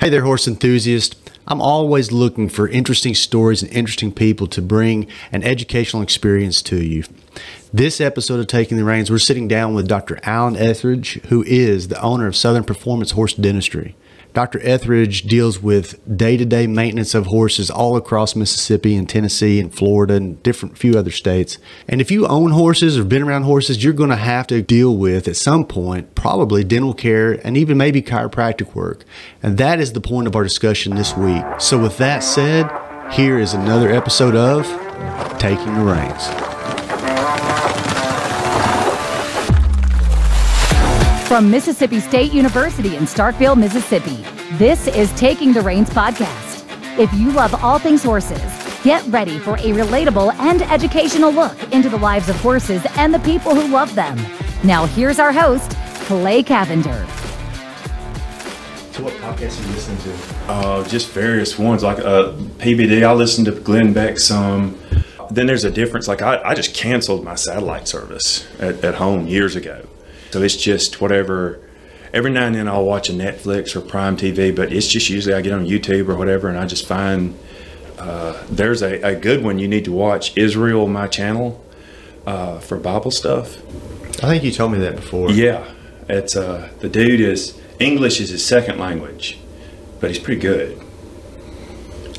Hey there, horse enthusiast. I'm always looking for interesting stories and interesting people to bring an educational experience to you. This episode of Taking the Reins, we're sitting down with Dr. Allen Etheridge, who is the owner of Southern Performance Horse Dentistry. Dr. Etheridge deals with day to day maintenance of horses all across Mississippi and Tennessee and Florida and different few other states. And if you own horses or been around horses, you're going to have to deal with at some point probably dental care and even maybe chiropractic work. And that is the point of our discussion this week. So, with that said, here is another episode of Taking the Reins. From Mississippi State University in Starkville, Mississippi, this is Taking the Reins podcast. If you love all things horses, get ready for a relatable and educational look into the lives of horses and the people who love them. Now, here's our host, Clay Cavender. So, what podcast are you listening to? Uh, just various ones like uh, PBD. I listen to Glenn Beck some. Then there's a difference. Like I, I just canceled my satellite service at, at home years ago. So it's just whatever. Every now and then I'll watch a Netflix or Prime TV, but it's just usually I get on YouTube or whatever, and I just find uh, there's a, a good one you need to watch. Israel, my channel, uh, for Bible stuff. I think you told me that before. Yeah, it's uh, the dude is English is his second language, but he's pretty good.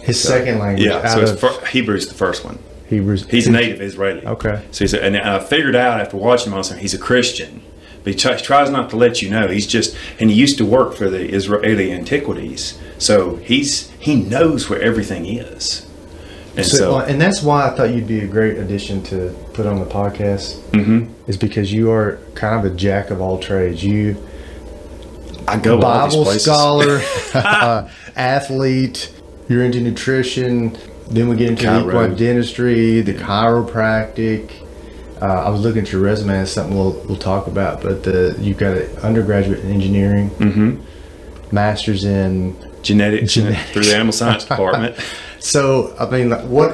His second language. Yeah, so it's fir- Hebrew's the first one. Hebrews. He's a native Israeli. Okay. So he's a, and I figured out after watching him on something, he's a Christian, he try, tries not to let you know. He's just and he used to work for the Israeli Antiquities, so he's he knows where everything is. And So, so, and that's why I thought you'd be a great addition to put on the podcast. Mm-hmm. Is because you are kind of a jack of all trades. You I go Bible scholar, uh, athlete. You're into nutrition. Then we get into Chiro. dentistry, the chiropractic. Uh, I was looking at your resume. It's something we'll we'll talk about. But the, you've got an undergraduate in engineering, mm-hmm. master's in. genetics, Genetics. through the animal science department. So I mean, like, what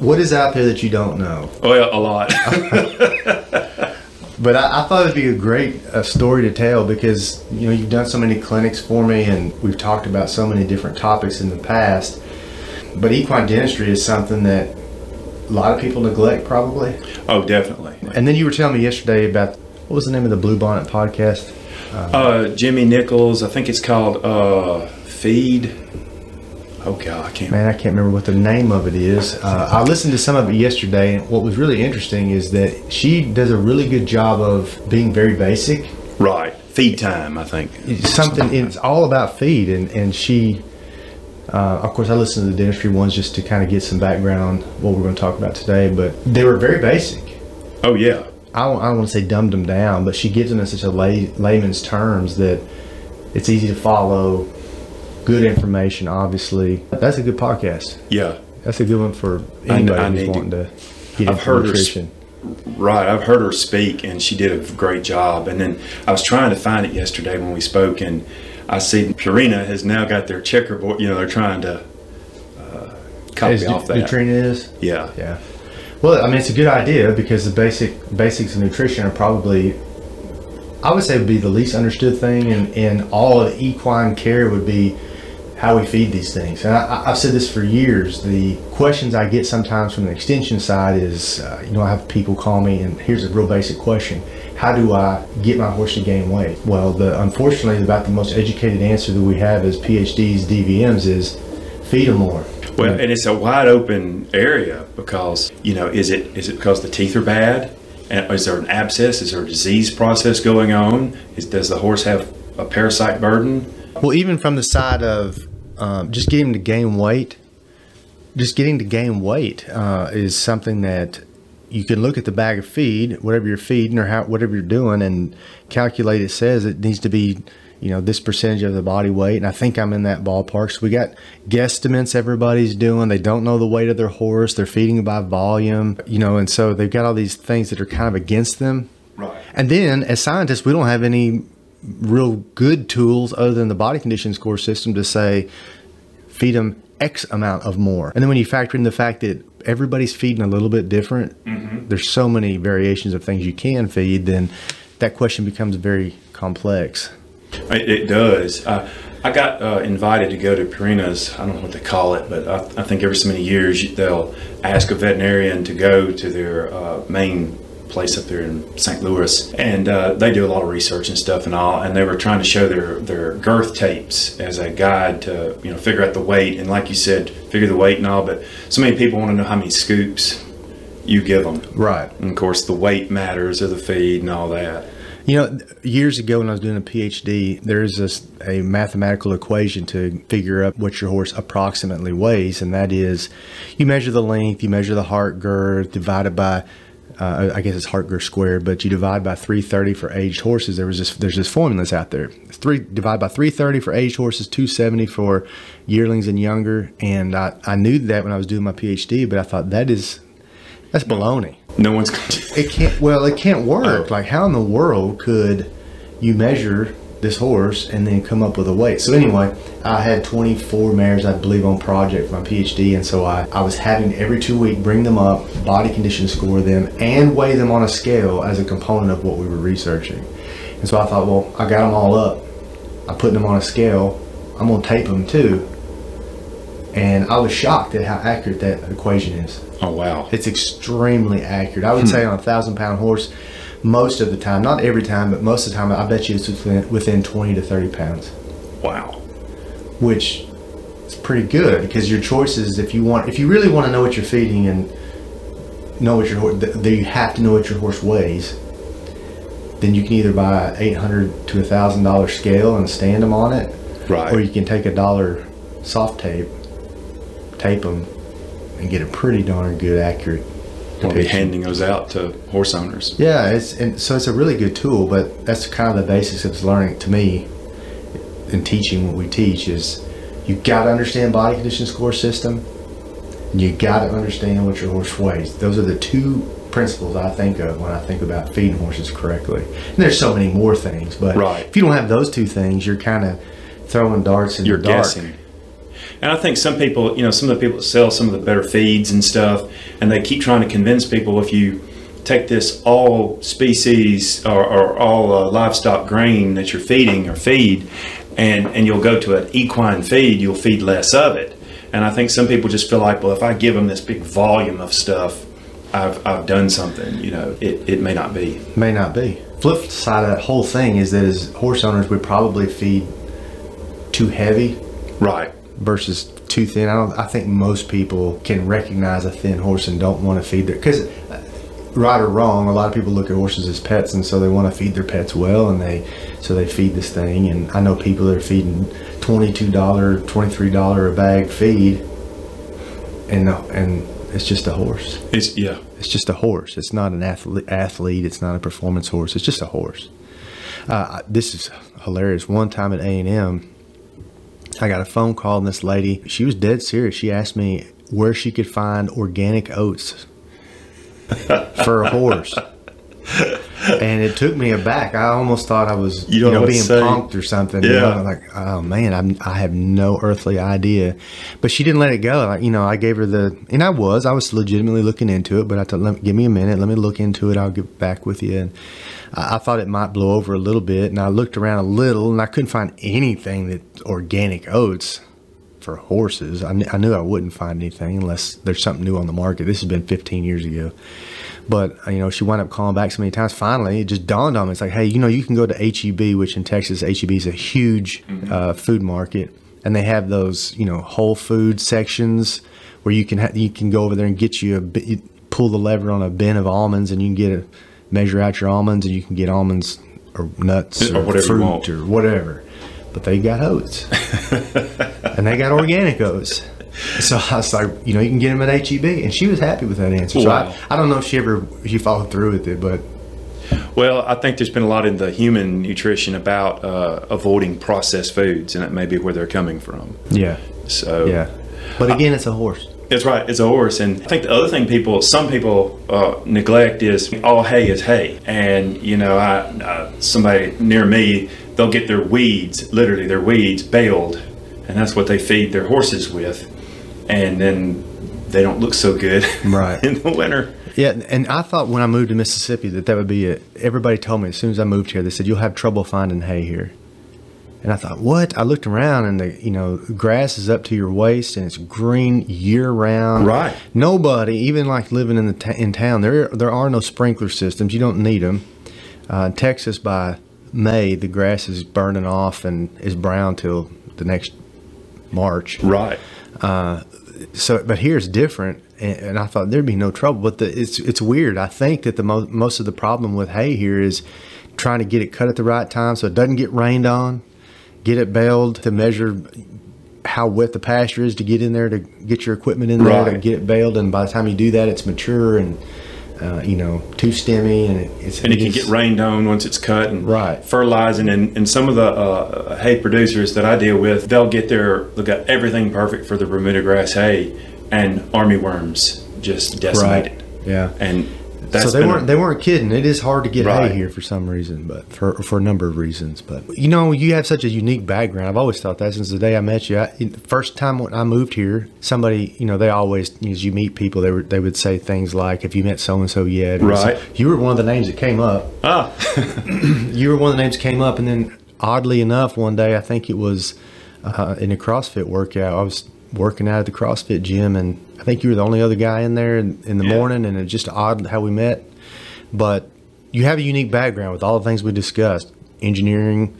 what is out there that you don't know? Oh yeah, a lot. But I, I thought it'd be a great uh, story to tell because you know you've done so many clinics for me, and we've talked about so many different topics in the past. But equine dentistry is something that a lot of people neglect, probably. oh, definitely. And then you were telling me yesterday about what was the name of the Blue Bonnet podcast? Uh, Jyme Nichols, I think it's called uh, Feed. Oh God, I can't. Man, I can't remember what the name of it is. Uh, I listened to some of it yesterday, and what was really interesting is that she does a really good job of being very basic. Right, Feed Time, I think. It's something it's all about feed and and she uh, of course i listened to the dentistry ones just to kind of get some background on what we're going to talk about today but they were very basic. Oh yeah, i don't, I don't want to say dumbed them down but she gives them in such a lay, layman's terms that it's easy to follow. Good information obviously. That's a good podcast. Yeah. that's a good one for anybody I who's need to- wanting to, get I've into heard her nutrition. Right, I've heard her speak, and she did a great job. And then I was trying to find it yesterday when we spoke, and I see Purina has now got their checkerboard. You know, they're trying to uh, copy off that. nutrient is Yeah, Yeah. Well, I mean, it's a good idea because the basic basics of nutrition are probably, I would say, would be the least understood thing in, in all of equine care would be how we feed these things. And I, I- I've said this for years. The questions I get sometimes from the extension side is, uh, you know, I have people call me, and here's a real basic question: How do I get my horse to gain weight? Well, the unfortunately, about the most educated answer that we have as PhDs, DVMs is feed them more. Well, and it's a wide open area because you know, is it is it because the teeth are bad? Is there an abscess? Is there a disease process going on? Is, does the horse have a parasite burden? Well, even from the side of um, just getting to gain weight, just getting to gain weight uh, is something that you can look at the bag of feed, whatever you're feeding or how, whatever you're doing, and calculate. It says it needs to be, you know, this percentage of the body weight, and I think I'm in that ballpark. So we got guesstimates everybody's doing. They don't know the weight of their horse. They're feeding by volume, you know, and so they've got all these things that are kind of against them. Right. And then, as scientists, we don't have any real good tools other than the body condition score system to say feed them X amount of more. And then when you factor in the fact that everybody's feeding a little bit different, there's so many variations of things you can feed, then that question becomes very complex. It, it does. Uh, I got uh, invited to go to Purina's. I don't know what they call it, but I, I think every so many years they'll ask a veterinarian to go to their uh, main place up there in St. Louis, and uh, they do a lot of research and stuff and all. And they were trying to show their their girth tapes as a guide to you know figure out the weight and like you said, figure the weight and all. But so many people want to know how many scoops you give them. Right. And of course, the weight matters of the feed and all that. You know, years ago when I was doing a PhD, there's this, a mathematical equation to figure out what your horse approximately weighs, and that is you measure the length, you measure the heart girth, divided by, uh, I guess it's heart girth squared, but you divide by 330 for aged horses. There was this, there's this formula that's out there. Three divide by 330 for aged horses, 270 for yearlings and younger, and I, I knew that when I was doing my PhD, but I thought that is that's baloney. No one's going to. It can't. Well, it can't work. Oh. Like, how in the world could you measure this horse and then come up with a weight? So anyway, I had 24 mares, I believe, on project for my PhD, and so I, I was having every two week bring them up, body condition score them, and weigh them on a scale as a component of what we were researching. And so I thought, well, I got them all up. I put them on a scale. I'm gonna tape them too. And I was shocked at how accurate that equation is. Oh wow. It's extremely accurate. I would hmm. say on a thousand pound horse, most of the time, not every time, but most of the time, I bet you it's within, within 20 to 30 pounds, Wow. which is pretty good because your choices, if you want, if you really want to know what you're feeding and know what your horse, you have to know what your horse weighs. Then you can either buy a 800 to a thousand dollar scale and stand them on it, Right. or you can take a dollar soft tape, tape them, and get a pretty darn good accurate. We'll be handing those out to horse owners. Yeah, it's and so it's a really good tool, but that's kind of the basics of learning to me in teaching what we teach is you got to understand body condition score system and you got to understand what your horse weighs. Those are the two principles I think of when I think about feeding horses correctly. And there's so many more things, but Right. if you don't have those two things, you're kind of throwing darts in You're the dark. guessing. And I think some people, you know, some of the people that sell some of the better feeds and stuff, and they keep trying to convince people if you take this all species or, or all uh, livestock grain that you're feeding or feed, and, and you'll go to an equine feed, you'll feed less of it. And I think some people just feel like, well, if I give them this big volume of stuff, I've, I've done something. You know, it, it may not be. May not be. Flip side of that whole thing is that as horse owners, we probably feed too heavy Right. Versus too thin. I don't. I think most people can recognize a thin horse and don't want to feed their because. Right or wrong, a lot of people look at horses as pets, and so they want to feed their pets well, and they so they feed this thing. And I know people that are feeding twenty two dollar, twenty three dollar a bag feed, and and it's just a horse. It's, yeah. It's just a horse. It's not an athlete. Athlete. It's not a performance horse. It's just a horse. Uh, this is hilarious. One time at A and M, I got a phone call, and this lady, she was dead serious. She asked me where she could find organic oats for a horse. and it took me aback. I almost thought I was, You you, know know, what to being say. punked or something. you Yeah. know, like, oh man, I'm, I have no earthly idea. But she didn't let it go. Like, you know, I gave her the, and I was, I was legitimately looking into it. But I told, let, give me a minute, let me look into it. I'll get back with you. And I, I thought it might blow over a little bit. And I looked around a little, and I couldn't find anything that organic oats for horses. I, kn- I knew I wouldn't find anything unless there's something new on the market. This has been 15 years ago. But uh, you know, she wound up calling back so many times. Finally, it just dawned on me. It's like, hey, you know, you can go to HEB, which in Texas, HEB is a huge uh, food market, and they have those, you know, whole food sections where you can ha- you can go over there and get you a bi- you pull the lever on a bin of almonds, and you can get a measure out your almonds, and you can get almonds or nuts Or or, whatever fruit or whatever. But they got oats, and they got organic oats. So I was like, you know, you can get them at HEB, and she was happy with that answer. So I, I don't know if she ever she followed through with it, but Well, I think there's been a lot in the human nutrition about uh, avoiding processed foods, and that may be where they're coming from. yeah, So yeah. But again, it's a horse. That's right. It's a horse, and I think the other thing people, some people uh, neglect is all hay is hay, and you know, I, uh, somebody near me, they'll get their weeds, literally their weeds, baled, and that's what they feed their horses with, and then they don't look so good Right. in the winter. Yeah, and I thought when I moved to Mississippi that that would be it. Everybody told me as soon as I moved here, they said you'll have trouble finding hay here. And I thought, what? I looked around and the you know grass is up to your waist and it's green year round. Right. Nobody, even like living in the ta in town, there there are no sprinkler systems. You don't need them. Uh, in Texas, by May, the grass is burning off and is brown till the next March. Right. Uh, So, but here it's different, and, and I thought there'd be no trouble. But the, it's it's weird. I think that the mo- most of the problem with hay here is trying to get it cut at the right time so it doesn't get rained on, get it baled to measure how wet the pasture is to get in there to get your equipment in there to get it baled. And by the time you do that, it's mature and uh, you know too stemmy, and it, it's and it can it's- get rained on once it's cut and Right. fertilizing and, and some of the uh, hay producers that I deal with they'll get their they'll got everything perfect for the Bermuda grass hay and army worms just decimate Right. it Yeah. and that's so they weren't they weren't kidding. It is hard to get Right. hay here for some reason, but for for a number of reasons. But you know, you have such a unique background. I've always thought that since the day I met you. I, the first time when I moved here, somebody you know they always as you meet people they were they would say things like, "Have you met so and so yet?" And so- Right. you were one of the names that came up. ah You were one of the names that came up, and then oddly enough, one day I think it was uh, in a CrossFit workout. I was working out at the CrossFit gym, and I think you were the only other guy in there in, in the Yeah. morning, and it's just odd how we met. But you have a unique background with all the things we discussed, engineering,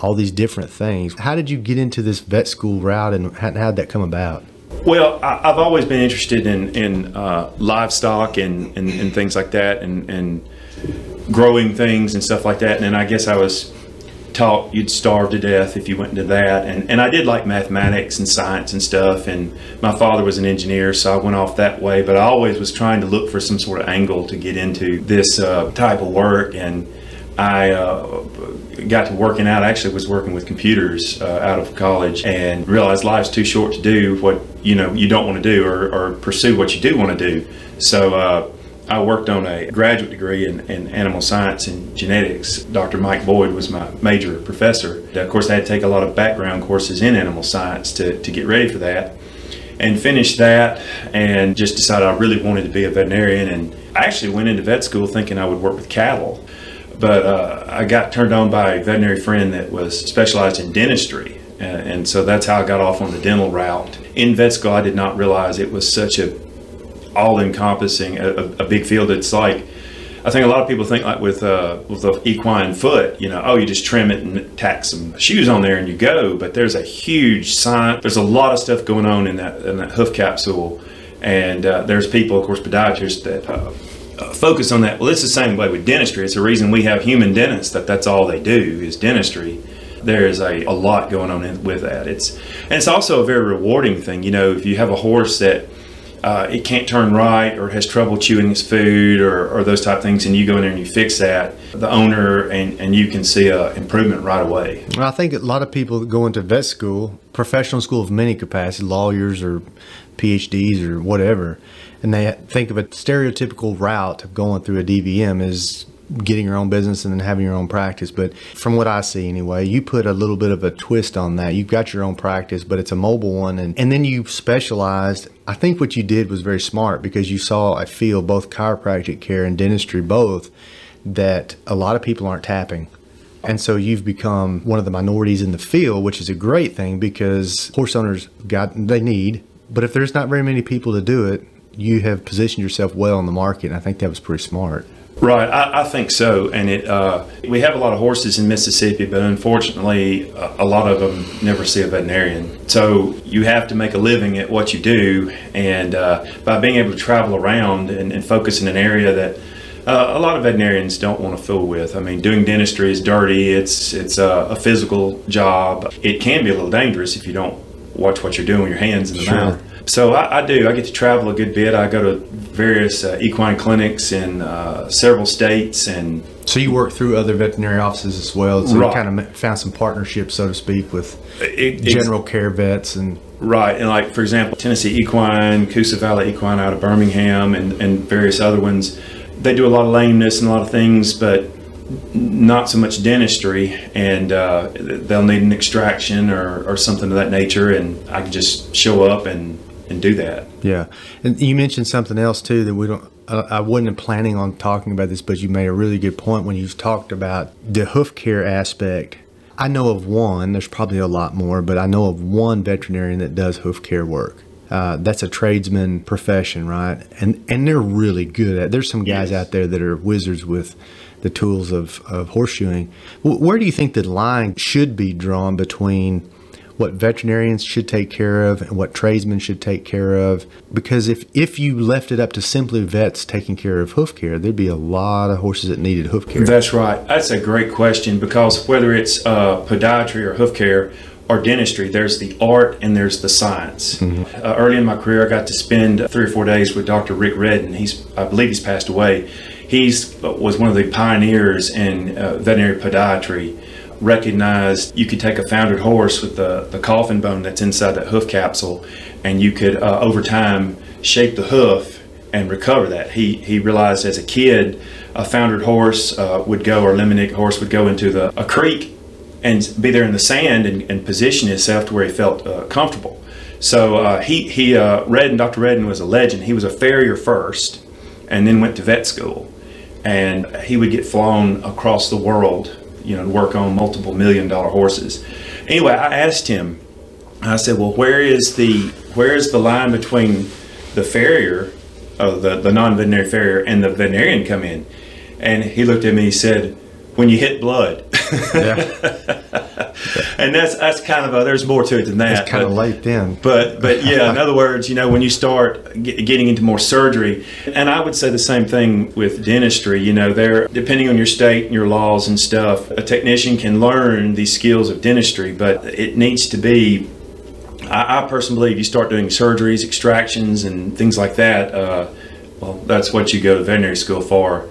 all these different things. How did you get into this vet school route, and how how did that come about? Well, I, I've always been interested in in uh, livestock and, and, and things like that, and, and growing things and stuff like that. And then I guess I was taught you'd starve to death if you went into that. And and I did like mathematics and science and stuff. And my father was an engineer, so I went off that way. But I always was trying to look for some sort of angle to get into this uh, type of work. And I uh, got to working out. I actually was working with computers uh, out of college and realized life's too short to do what you know you don't want to do or, or pursue what you do want to do. So uh, I worked on a graduate degree in, in animal science and genetics. Dr. Mike Boyd was my major professor. Of course, I had to take a lot of background courses in animal science to, to get ready for that and finished that and just decided I really wanted to be a veterinarian. And I actually went into vet school thinking I would work with cattle. But uh, I got turned on by a veterinary friend that was specialized in dentistry. And so that's how I got off on the dental route. In vet school, I did not realize it was such a all-encompassing, a, a, a big field. It's like, I think a lot of people think like with uh, with the equine foot, you know, oh, you just trim it and tack some shoes on there and you go. But there's a huge science. There's a lot of stuff going on in that in that hoof capsule, and uh, there's people, of course, podiatrists that uh, uh, focus on that. Well, it's the same way with dentistry. It's the reason we have human dentists that that's all they do is dentistry. There is a, a lot going on in, with that. It's and it's also a very rewarding thing. You know, if you have a horse that uh, it can't turn right or has trouble chewing its food or, or those type of things, and you go in there and you fix that, the owner and, and you can see a improvement right away. Well, I think a lot of people that go into vet school, professional school of many capacities, lawyers or PhDs or whatever, and they think of a stereotypical route of going through a DVM as getting your own business and then having your own practice. But from what I see anyway, you put a little bit of a twist on that. You've got your own practice, but it's a mobile one. And, and then you specialized. I think what you did was very smart because you saw a field, both chiropractic care and dentistry, both, that a lot of people aren't tapping. And so you've become one of the minorities in the field, which is a great thing because horse owners got they need, but if there's not very many people to do it, you have positioned yourself well in the market. And I think that was pretty smart. Right, I, I think so. And it uh, we have a lot of horses in Mississippi, but unfortunately, a, a lot of them never see a veterinarian. So you have to make a living at what you do, and uh, by being able to travel around and, and focus in an area that uh, a lot of veterinarians don't want to fool with. I mean, doing dentistry is dirty. It's it's a, a physical job. It can be a little dangerous if you don't watch what you're doing with your hands in the Sure. mouth. So I, I do. I get to travel a good bit. I go to various uh, equine clinics in uh, several states, and So you work through other veterinary offices as well. So Right. you kind of found some partnerships, so to speak, with it, general care vets and right. And like for example, Tennessee Equine, Coosa Valley Equine out of Birmingham, and and various other ones. They do a lot of lameness and a lot of things, but not so much dentistry. And uh, they'll need an extraction or, or something of that nature, and I can just show up and and do that. Yeah, and you mentioned something else too that we don't. I I wasn't planning on talking about this, but you made a really good point when you talked about the hoof care aspect. I know of one. There's probably a lot more, but I know of one veterinarian that does hoof care work. Uh, that's a tradesman profession, right? And and they're really good at. There's some guys Yes. out there that are wizards with the tools of, of horseshoeing. Wh- Where do you think the line should be drawn between what veterinarians should take care of and what tradesmen should take care of? Because if if you left it up to simply vets taking care of hoof care, there'd be a lot of horses that needed hoof care. That's right. That's a great question because whether it's uh, podiatry or hoof care or dentistry, there's the art and there's the science. Uh, early in my career, I got to spend three or four days with Dr. Rick Redden. He's, I believe, he's passed away. He's uh, was one of the pioneers in uh, veterinary podiatry. Recognized you could take a foundered horse with the, the coffin bone that's inside that hoof capsule, and you could uh, over time shape the hoof and recover that. He he realized as a kid, a foundered horse uh, would go, or a laminitic horse would go into the a creek and be there in the sand and, and position himself to where he felt uh, comfortable. So uh, he he uh, Redden, Dr. Redden was a legend. He was a farrier first, and then went to vet school, and he would get flown across the world, you know, to work on multiple million dollar horses. Anyway, I asked him. I said, "Well, where is the where is the line between the farrier, uh, the the non-veterinary farrier, and the veterinarian come in?" And he looked at me. He said, "When you hit blood." and that's that's kind of a, there's more to it than that. It's kind of but- late then. but but yeah, in other words, you know, when you start get, getting into more surgery, and I would say the same thing with dentistry. You know, there depending on your state and your laws and stuff, a technician can learn these skills of dentistry, but it needs to be. I, I personally believe you start doing surgeries, extractions, and things like that. Uh, well, that's what you go to veterinary school for.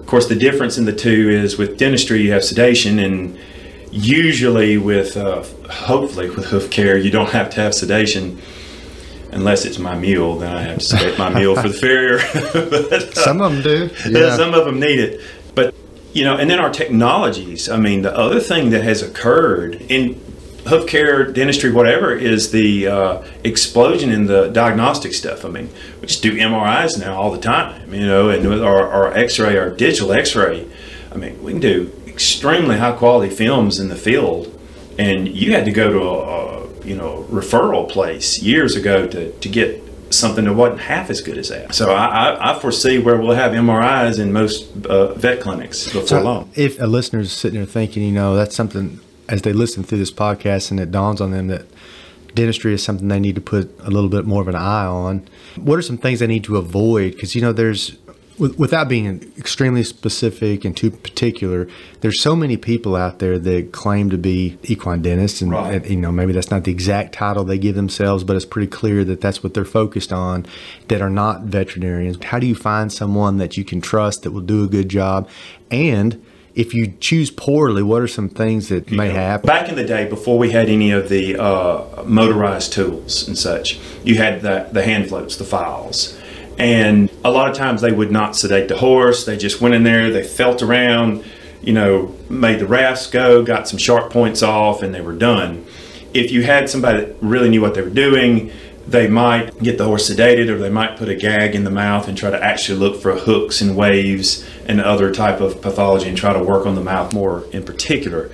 Of course, the difference in the two is with dentistry, you have sedation, and usually with, uh, hopefully, with hoof care, you don't have to have sedation unless it's my mule. Then I have to sedate my mule for the farrier. But, uh, Some of them do. yeah, some of them need it. But, you know, and then our technologies. I mean, the other thing that has occurred in hoof care, dentistry, whatever, is the uh, explosion in the diagnostic stuff. I mean, we just do MRIs now all the time, you know, and with our, our x ray, our digital x ray, I mean, we can do extremely high quality films in the field. And you had to go to a, a you know, referral place years ago to, to get something that wasn't half as good as that. So I, I, I foresee where we'll have MRIs in most uh, vet clinics before So long. if a listener's sitting there thinking, you know, that's something as they listen through this podcast and it dawns on them that dentistry is something they need to put a little bit more of an eye on, what are some things they need to avoid? Because, you know, there's, with- without being extremely specific and too particular, there's so many people out there that claim to be equine dentists, and, Right. and, you know maybe that's not the exact title they give themselves, but it's pretty clear that that's what they're focused on. That are not veterinarians. How do you find someone that you can trust that will do a good job? And if you choose poorly, what are some things that may happen? Back in the day, before we had any of the uh, motorized tools and such, you had the, the hand floats, the files. And a lot of times they would not sedate the horse. They just went in there, they felt around, you know, made the rasps go, got some sharp points off, and they were done. If you had somebody that really knew what they were doing, they might get the horse sedated or they might put a gag in the mouth and try to actually look for hooks and waves and other type of pathology and try to work on the mouth more in particular.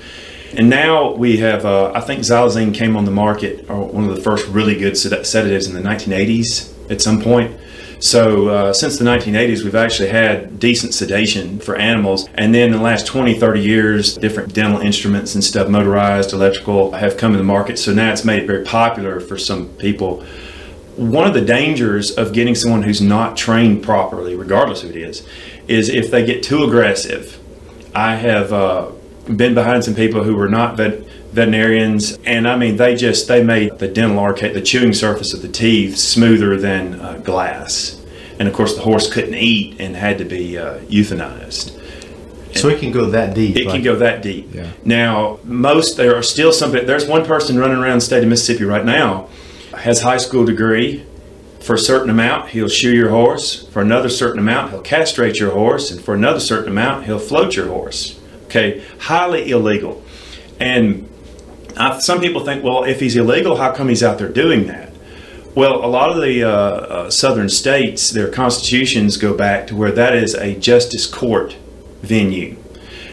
And now we have, uh, I think xylazine came on the market, or one of the first really good sed- sedatives in the 1980s at some point. So uh, since the 1980s, we've actually had decent sedation for animals. And then in the last 20, 30 years, different dental instruments and stuff, motorized, electrical, have come to the market. So now it's made it very popular for some people. One of the dangers of getting someone who's not trained properly, regardless who it is, is if they get too aggressive. I have uh, been behind some people who were not vet- veterinarians, and I mean, they just they made the dental arcade, the chewing surface of the teeth, smoother than uh, glass. And of course, the horse couldn't eat and had to be uh, euthanized. So it can go that deep. It like- can go that deep. Yeah. Now, most there are still some. There's one person running around the state of Mississippi right now, has high school degree. For a certain amount, he'll shoe your horse. For another certain amount, he'll castrate your horse, and for another certain amount, he'll float your horse. Okay, highly illegal. And I, some people think, well, if he's illegal, how come he's out there doing that? Well, a lot of the uh, uh, southern states, their constitutions go back to where that is a justice court venue.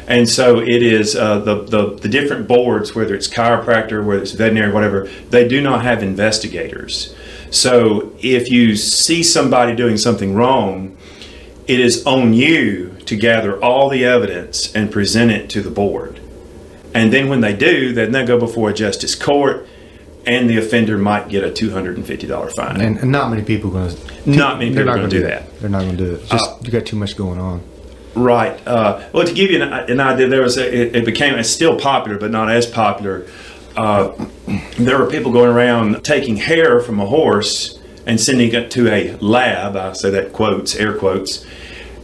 And so it is uh, the, the the different boards, whether it's chiropractor, whether it's veterinary, whatever, they do not have investigators. So if you see somebody doing something wrong, it is on you to gather all the evidence and present it to the board. And then when they do, then they go before a justice court, and the offender might get a two hundred and fifty dollar fine. And, and not many people going to. Not many people gonna gonna do that. They're not going to do it. Just Uh, you got too much going on. Right. Uh, well, to give you an, an idea, there was a, it, it became it's still popular, but not as popular. Uh, there were people going around taking hair from a horse and sending it to a lab. I say that quotes, air quotes,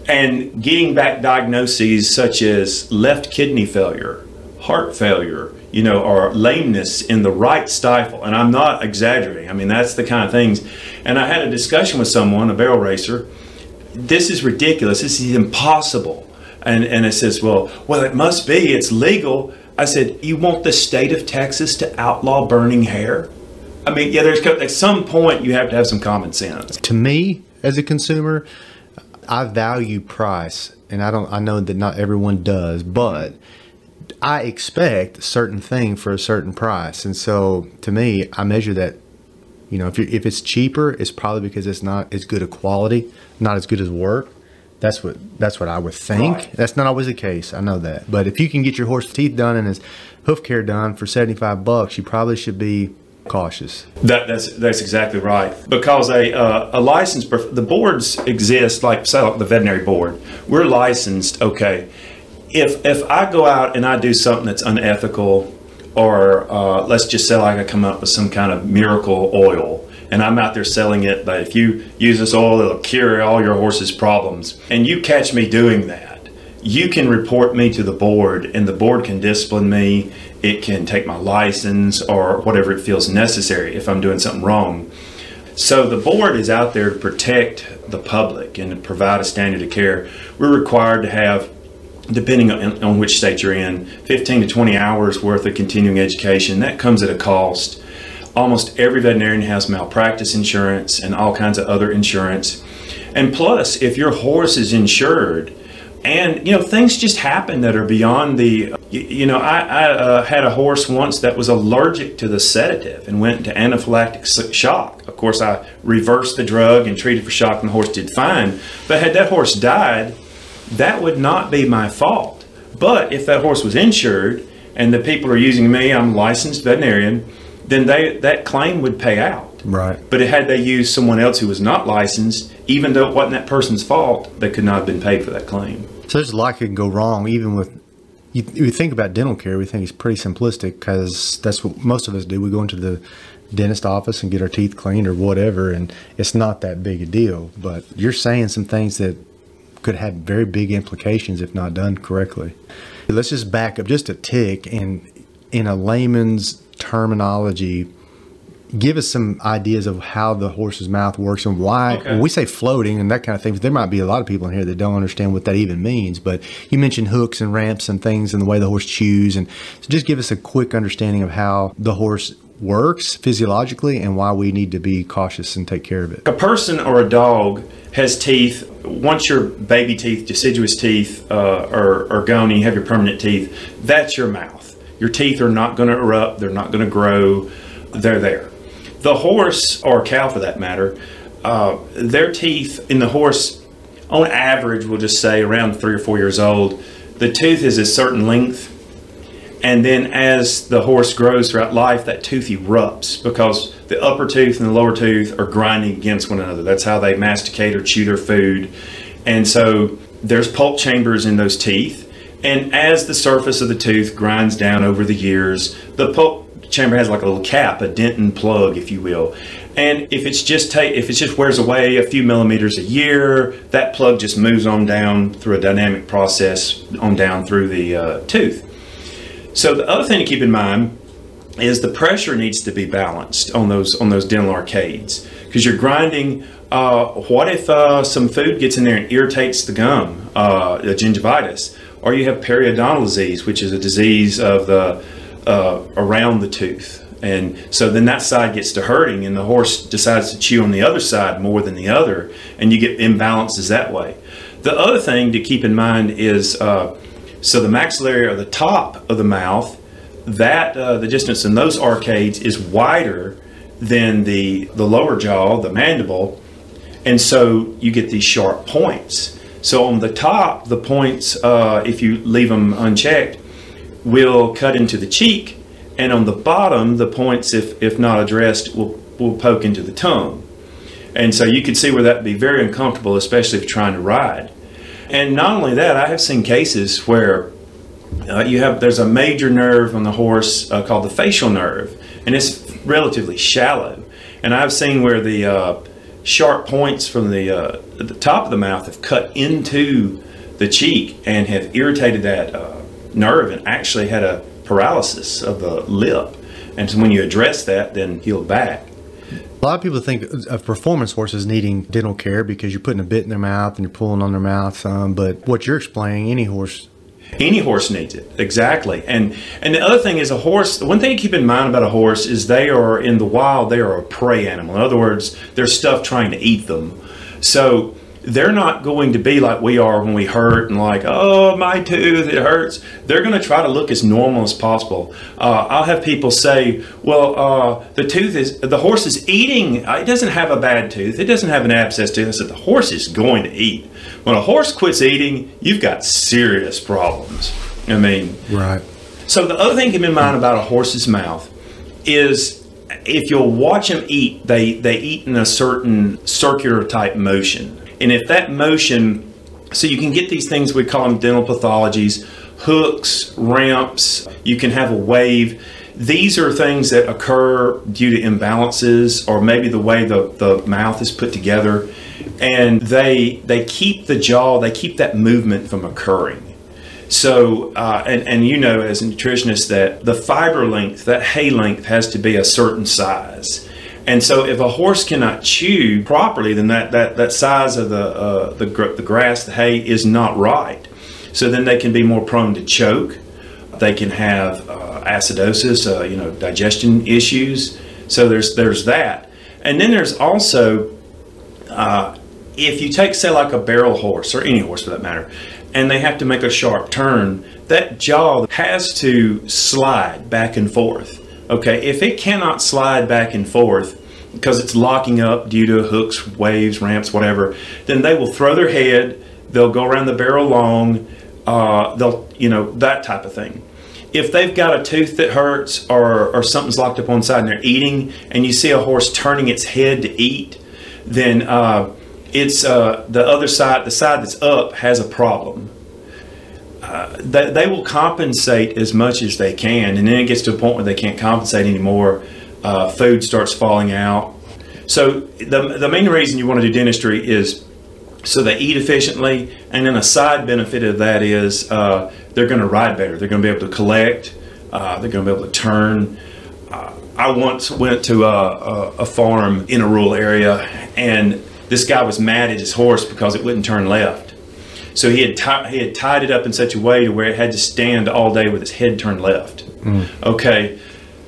and getting back diagnoses such as left kidney failure, heart failure, you know, or lameness in the right stifle. And I'm not exaggerating. I mean, that's the kind of things. And I had a discussion with someone, a barrel racer, this is ridiculous. This is impossible. And, and it says, well, well, it must be. It's legal. I said, you want the state of Texas to outlaw burning hair? I mean, yeah, there's at some point you have to have some common sense. To me, as a consumer, I value price, and I don't. I know that not everyone does, but I expect a certain thing for a certain price, and so to me, I measure that. You know, if if it's cheaper, it's probably because it's not as good a quality, not as good as work. That's what that's what I would think. Right. That's not always the case. I know that, but if you can get your horse teeth done and his hoof care done for seventy five bucks, you probably should be cautious. That, that's that's exactly right. Because a uh, a licensed the boards exist like say like the veterinary board. We're licensed. Okay, if if I go out and I do something that's unethical, or uh, let's just say like I come up with some kind of miracle oil. And I'm out there selling it, but if you use this oil, it'll cure all your horse's problems. And you catch me doing that, you can report me to the board and the board can discipline me it can take my license or whatever it feels necessary if i'm doing something wrong so the board is out there to protect the public and to provide a standard of care we're required to have depending on, on which state you're in 15 to 20 hours worth of continuing education that comes at a cost. Almost every veterinarian has malpractice insurance and all kinds of other insurance. And plus if your horse is insured and you know things just happen that are beyond the you, you know i, I uh, had a horse once that was allergic to the sedative and went into anaphylactic shock. Of course i reversed the drug and treated for shock and the horse did fine. But had that horse died that would not be my fault but if that horse was insured and the people are using me i'm a licensed veterinarian then they that claim would pay out Right. but had they used someone else who was not licensed, even though it wasn't that person's fault, they could not have been paid for that claim. So there's a lot that can go wrong, even with. You, you think about dental care, we think it's pretty simplistic because that's what most of us do. We go into the dentist office and get our teeth cleaned or whatever, and it's not that big a deal. But you're saying some things that could have very big implications if not done correctly. Let's just back up just a tick and in a layman's terminology, give us some ideas of how the horse's mouth works and why Okay. when we say floating and that kind of thing there might be a lot of people in here that don't understand what that even means but you mentioned hooks and ramps and things and the way the horse chews and so just give us a quick understanding of how the horse works physiologically and why we need to be cautious and take care of it A person or a dog has teeth. Once your baby teeth, deciduous teeth, uh, are, are gone and you have your permanent teeth, that's your mouth. Your teeth are not going to erupt, they're not going to grow, they're there. The horse, or cow for that matter, uh, their teeth in the horse, on average, we'll just say around three or four years old, the tooth is a certain length and then as the horse grows throughout life, that tooth erupts because the upper tooth and the lower tooth are grinding against one another. That's how they masticate or chew their food. And so there's pulp chambers in those teeth. And as the surface of the tooth grinds down over the years, the pulp chamber has like a little cap, a dentin plug, if you will. And if it's just ta- if it just wears away a few millimeters a year, that plug just moves on down through a dynamic process on down through the uh, tooth. So the other thing to keep in mind is the pressure needs to be balanced on those on those dental arcades because you're grinding. Uh, what if uh, some food gets in there and irritates the gum, uh, the gingivitis, or you have periodontal disease, which is a disease of the uh, around the tooth, and so then that side gets to hurting, and the horse decides to chew on the other side more than the other, and you get imbalances that way. The other thing to keep in mind is uh, So the maxillary or the top of the mouth, that uh, the distance in those arcades is wider than the the lower jaw, the mandible, and so you get these sharp points. So on the top, the points, uh, if you leave them unchecked, will cut into the cheek, and on the bottom, the points, if if not addressed, will will poke into the tongue. And so you can see where that would be very uncomfortable, especially if trying to ride. And not only that, I have seen cases where uh, you have there's a major nerve on the horse uh, called the facial nerve, and it's relatively shallow. And I've seen where the uh, sharp points from the uh, the top of the mouth have cut into the cheek and have irritated that uh, nerve and actually had a paralysis of the lip. And so when you address that, then heal back. A lot of people think of performance horses needing dental care because you're putting a bit in their mouth and you're pulling on their mouth. Um, but what you're explaining, any horse any horse needs it exactly and and the other thing is a horse one thing to keep in mind about a horse is they are in the wild they are a prey animal in other words there's stuff trying to eat them so they're not going to be like we are when we hurt and like, oh, my tooth, it hurts. They're going to try to look as normal as possible. Uh, I'll have people say, well, uh, the tooth is, the horse is eating. It doesn't have a bad tooth. It doesn't have an abscess tooth. I said, the horse is going to eat. When a horse quits eating, you've got serious problems. I mean, right. So the other thing to keep in mind about a horse's mouth is if you'll watch them eat, they, they eat in a certain circular type motion. And if that motion, so you can get these things, we call them dental pathologies, hooks, ramps, you can have a wave. These are things that occur due to imbalances or maybe the way the, the mouth is put together. And they they keep the jaw, they keep that movement from occurring. So, uh, and, and you know as a nutritionist that the fiber length, that hay length has to be a certain size. And so, if a horse cannot chew properly, then that, that, that size of the, uh, the, the grass, the hay, is not right. So then they can be more prone to choke. They can have uh, acidosis, uh, you know, digestion issues. So there's there's that, and then there's also uh, if you take say like a barrel horse or any horse for that matter, and they have to make a sharp turn, that jaw has to slide back and forth. Okay, if it cannot slide back and forth because it's locking up due to hooks, waves, ramps, whatever, then they will throw their head. They'll go around the barrel long. Uh, they'll, you know, that type of thing. If they've got a tooth that hurts or, or something's locked up on side and they're eating, and you see a horse turning its head to eat, then uh, it's uh, the other side, the side that's up, has a problem uh, they, they, will compensate as much as they can, and then it gets to a point where they can't compensate anymore. Uh, food starts falling out. So the the main reason you want to do dentistry is so they eat efficiently, and then a side benefit of that is uh, they're going to ride better. They're going to be able to collect. Uh, they're going to be able to turn. Uh, I once went to a, a, a farm in a rural area, and this guy was mad at his horse because it wouldn't turn left so he had, t- he had tied it up in such a way to where it had to stand all day with its head turned left. Mm. Okay,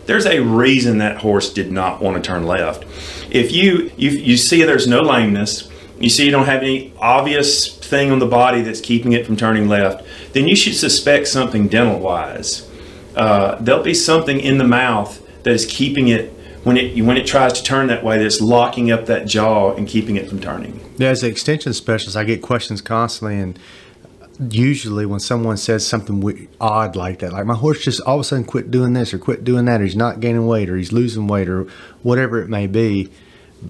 there's a reason that horse did not want to turn left. If you, you you see there's no lameness, you see you don't have any obvious thing on the body that's keeping it from turning left, then you should suspect something dental wise. Uh, there'll be something in the mouth that is keeping it when it when it tries to turn that way that's locking up that jaw and keeping it from turning. Yeah, as an extension specialist, I get questions constantly, and usually when someone says something odd like that, like my horse just all of a sudden quit doing this or quit doing that, or he's not gaining weight or he's losing weight or whatever it may be,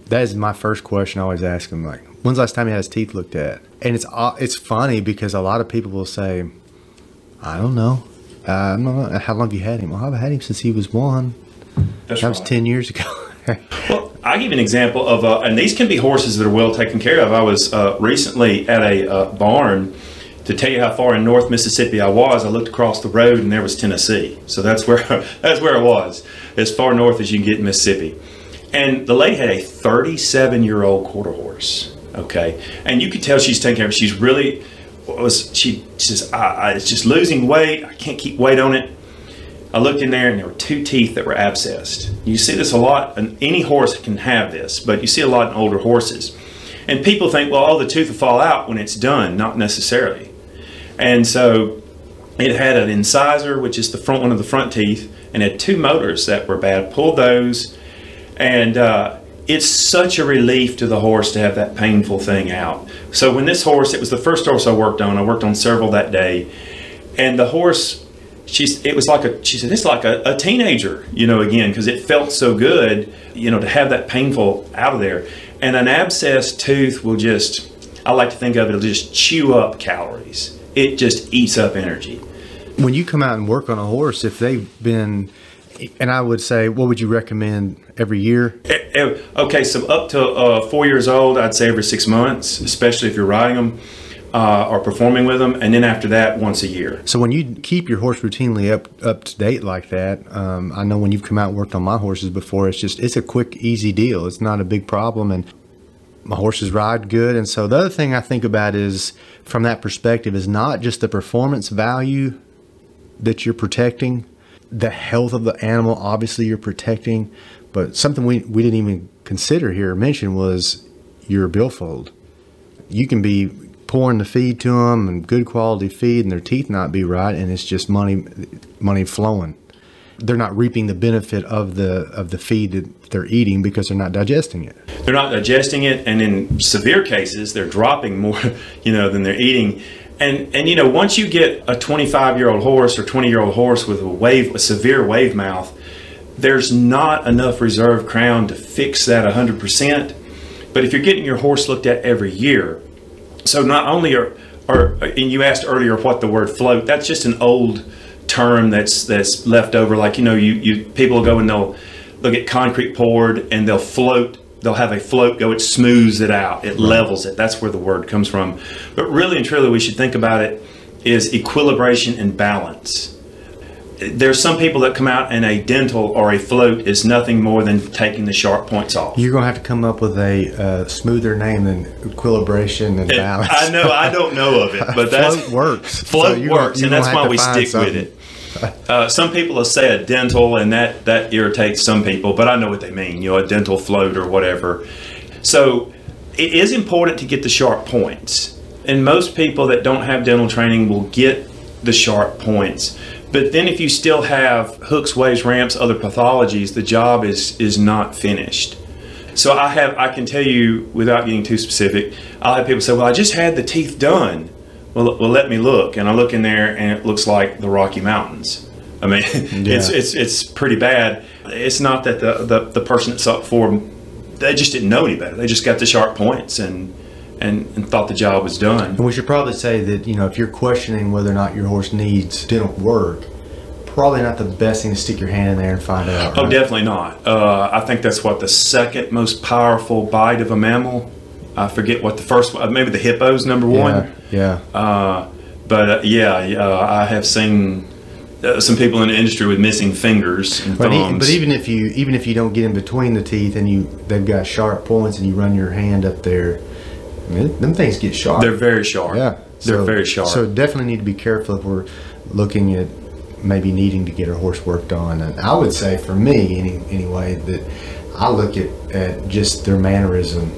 that is my first question I always ask him. Like, when's the last time he had his teeth looked at? And it's it's funny because a lot of people will say, I don't know. Uh, I don't know. How long have you had him? Well, I've had him since he was one. That's that was right. 10 years ago. well, I'll give an example of, uh, and these can be horses that are well taken care of. I was uh, recently at a uh, barn. To tell you how far in North Mississippi I was, I looked across the road and there was Tennessee. So that's where that's where I was, as far north as you can get in Mississippi. And the lady had a 37 year old quarter horse. Okay, and you could tell she's taking care of. She's really was she just I, I, it's just losing weight. I can't keep weight on it. I looked in there and there were two teeth that were abscessed. You see this a lot, and any horse can have this, but you see a lot in older horses. And people think, well, oh, the tooth will fall out when it's done. Not necessarily. And so It had an incisor, which is the front one of the front teeth, and had two molars that were bad. Pulled those, and uh, it's such a relief to the horse to have that painful thing out. So when this horse, it was the first horse I worked on. I worked on several that day, and the horse, she's it was like a she said it's like a, a teenager, you know, again because it felt so good, you know, to have that painful out of there. And an abscessed tooth will just, I like to think of it, it'll just chew up calories. It just eats up energy. When you come out and work on a horse, if they've been, and I would say, what would you recommend every year? Okay, so up to uh, four years old, I'd say every six months, especially if you're riding them uh, or performing with them, and then after that, once a year. So when you keep your horse routinely up up to date like that, um, I know when you've come out and worked on my horses before, it's just it's a quick, easy deal. It's not a big problem, and my horses ride good. And so the other thing I think about is from that perspective is not just the performance value that you're protecting, the health of the animal. Obviously, you're protecting, but something we we didn't even consider here mention was your billfold. You can be pouring the feed to them and good quality feed, and their teeth not be right, and it's just money money flowing. They're not reaping the benefit of the of the feed that they're eating because they're not digesting it. they're not digesting it and in severe cases they're dropping more you know than they're eating and and you know once you get a 25 year old horse or 20 year old horse with a wave a severe wave mouth there's not enough reserve crown to fix that 100% but if you're getting your horse looked at every year so not only are are and you asked earlier what the word float that's just an old term that's that's left over. Like you know you you people go and they'll they'll get concrete poured and they'll float they'll have a float go it smooths it out it levels it. That's where the word comes from. But really and truly we should think about it is equilibration and balance there's some people that come out and a dental or a float is nothing more than taking the sharp points off You're gonna have to come up with a uh, smoother name than equilibration and balance. I know I don't know of it, but that's Float works. Float So works, and that's why we stick something. with it. Uh, some people will say a dental, and that that irritates some people, but I know what they mean. You know, a dental float or whatever. So it is important to get the sharp points, and most people that don't have dental training will get the sharp points. But then, if you still have hooks, waves, ramps, other pathologies, the job is is not finished. So I have, I can tell you without getting too specific, I'll have people say, "Well, I just had the teeth done." Well, well, let me look, and I look in there, and it looks like the Rocky Mountains. I mean, it's Yeah. it's it's pretty bad. It's not that the the, the person that saw it for them, they just didn't know any better. They just got the sharp points and and, and thought the job was done. And we should probably say that you know if you're questioning whether or not your horse needs dental work, probably not the best thing to stick your hand in there and find out. Oh, definitely not. Uh, I think that's what the second most powerful bite of a mammal. I forget what the first one. Maybe the hippo's number Yeah, one. yeah. Uh, but uh, yeah, uh, I have seen uh, some people in the industry with missing fingers and But, e- thumbs. but even if you even if you don't get in between the teeth and you they've got sharp points and you run your hand up there, them things get sharp. they're very sharp. yeah, they're very sharp. So definitely need to be careful if we're looking at maybe needing to get our horse worked on. And I would say for me, any, anyway, that I look at, at just their mannerism,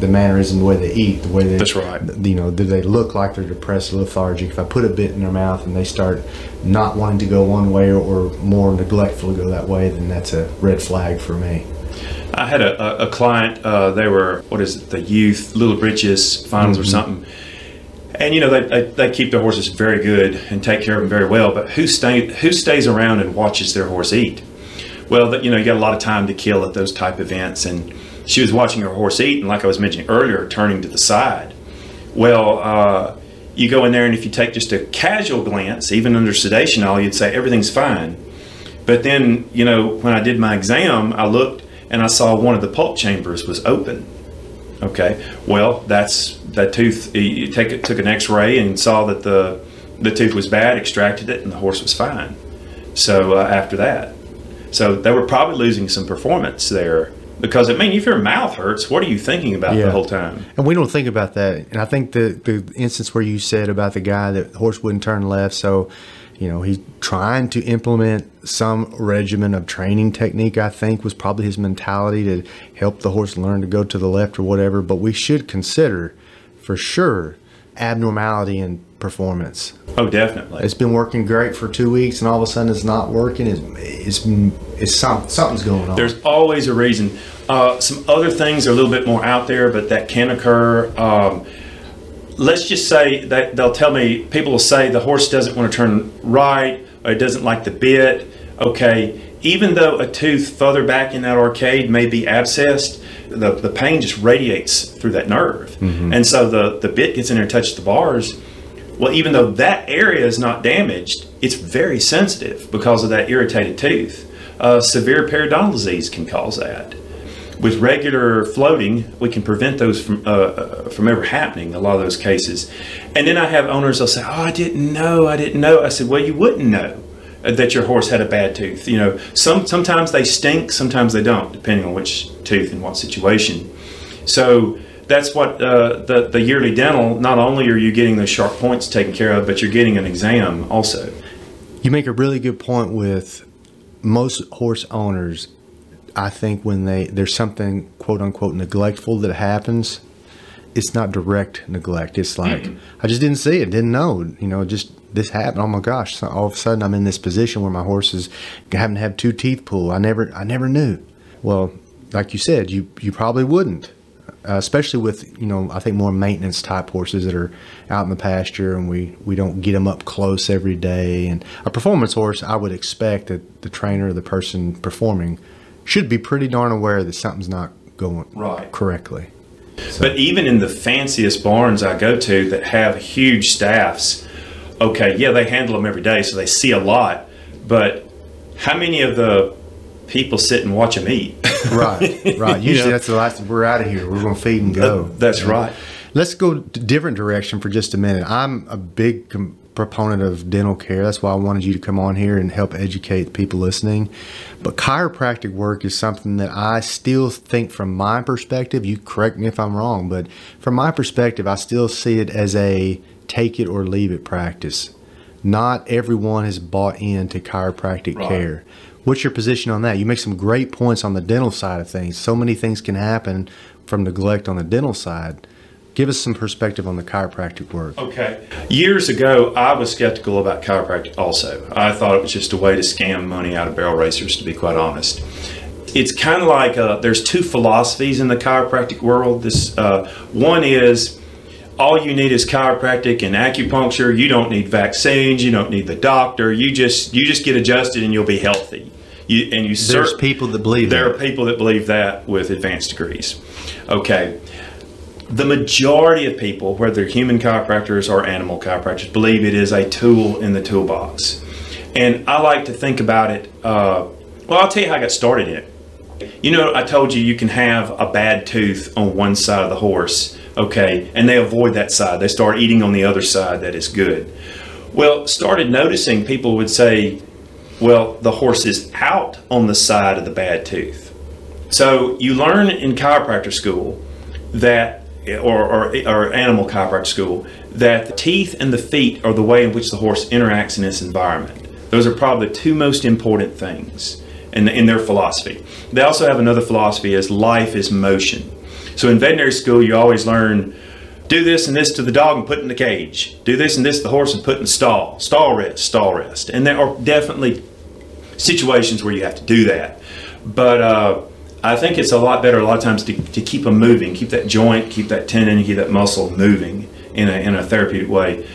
the mannerism, the way they eat, the way they. That's right. You know, do they look like they're depressed, lethargic? If I put a bit in their mouth and they start not wanting to go one way or, or more neglectful to go that way, then that's a red flag for me. I had a, a, a client. Uh, they were what is it? The youth Little Britches finals Mm-hmm. or something. And you know they, they, they keep their horses very good and take care of them very well. But who stay who stays around and watches their horse eat? Well, you know you got a lot of time to kill at those type events. And she was watching her horse eat, and like I was mentioning earlier, turning to the side. Well, uh, you go in there, and if you take just a casual glance, even under sedation, all you'd say everything's fine. But then, you know, when I did my exam, I looked and I saw one of the pulp chambers was open. Okay, well, that's that tooth. You take it, took an X-ray and saw that the the tooth was bad, extracted it, and the horse was fine. So uh, after that, so they were probably losing some performance there because I mean, if your mouth hurts, what are you thinking about Yeah. the whole time? And we don't think about that. And I think the the instance where you said about the guy that the horse wouldn't turn left, so you know he's trying to implement some regimen of training technique. I think was probably his mentality to help the horse learn to go to the left or whatever. But we should consider, for sure, abnormality in performance. Oh, definitely. It's been working great for two weeks, and all of a sudden it's not working. It's it's, it's some, something's going on. There's always a reason. Uh, some other things are a little bit more out there, but that can occur. Um, let's just say that they'll tell me people will say the horse doesn't want to turn right or it doesn't like the bit. Okay, even though a tooth further back in that arcade may be abscessed, the, the pain just radiates through that nerve. Mm-hmm. And so the, the bit gets in there and touches the bars. Well, even though that area is not damaged, it's very sensitive because of that irritated tooth. Uh, severe periodontal disease can cause that. With regular floating, we can prevent those from uh, uh, from ever happening. A lot of those cases, and then I have owners. They'll say, "Oh, I didn't know. I didn't know." I said, "Well, you wouldn't know." that your horse had a bad tooth. You know, some sometimes they stink, sometimes they don't, depending on which tooth and what situation. So that's what uh, the the yearly dental. Not only are you getting those sharp points taken care of, but you're getting an exam also. You make a really good point with most horse owners. I think when they there's something quote unquote neglectful that happens, it's not direct neglect. It's like mm-hmm. I just didn't see it, didn't know. You know, just this happened. Oh my gosh! So all of a sudden, I'm in this position where my horse is having to have two teeth pulled. I never, I never knew. Well, like you said, you you probably wouldn't, uh, especially with you know I think more maintenance type horses that are out in the pasture and we we don't get them up close every day. And a performance horse, I would expect that the trainer or the person performing should be pretty darn aware that something's not going right correctly. So. But even in the fanciest barns I go to that have huge staffs, okay, yeah, they handle them every day, so they see a lot. But how many of the people sit and watch them eat? right, right. Usually know? that's the last. We're out of here. We're going to feed and go. That's right. Let's go different direction for just a minute. I'm a big com- proponent of dental care. That's why I wanted you to come on here and help educate people listening. But chiropractic work is something that I still think, from my perspective, you correct me if I'm wrong, but from my perspective, I still see it as a take it or leave it practice. Not everyone has bought into chiropractic right. care. What's your position on that? You make some great points on the dental side of things. So many things can happen from neglect on the dental side. Give us some perspective on the chiropractic work. Okay. Years ago, I was skeptical about chiropractic also. I thought it was just a way to scam money out of barrel racers, to be quite honest. It's kind of like uh, there's two philosophies in the chiropractic world. This uh, one is all you need is chiropractic and acupuncture. You don't need vaccines. You don't need the doctor. You just you just get adjusted and you'll be healthy. You, and you there's people that believe that there that. are people that believe that with advanced degrees. Okay, the majority of people, whether human chiropractors or animal chiropractors, believe it is a tool in the toolbox. And I like to think about it. Uh, well, I'll tell you how I got started in it. You know, I told you you can have a bad tooth on one side of the horse okay, and they avoid that side. They start eating on the other side that is good. Well, started noticing people would say, well, the horse is out on the side of the bad tooth. So you learn in chiropractor school that, or, or, or animal chiropractor school, that the teeth and the feet are the way in which the horse interacts in its environment. Those are probably the two most important things in, in their philosophy. They also have another philosophy as life is motion. So in veterinary school, you always learn do this and this to the dog and put in the cage. Do this and this to the horse and put in the stall. Stall rest, stall rest. And there are definitely situations where you have to do that. But uh, I think it's a lot better a lot of times to, to keep them moving, keep that joint, keep that tendon, keep that muscle moving in a, in a therapeutic way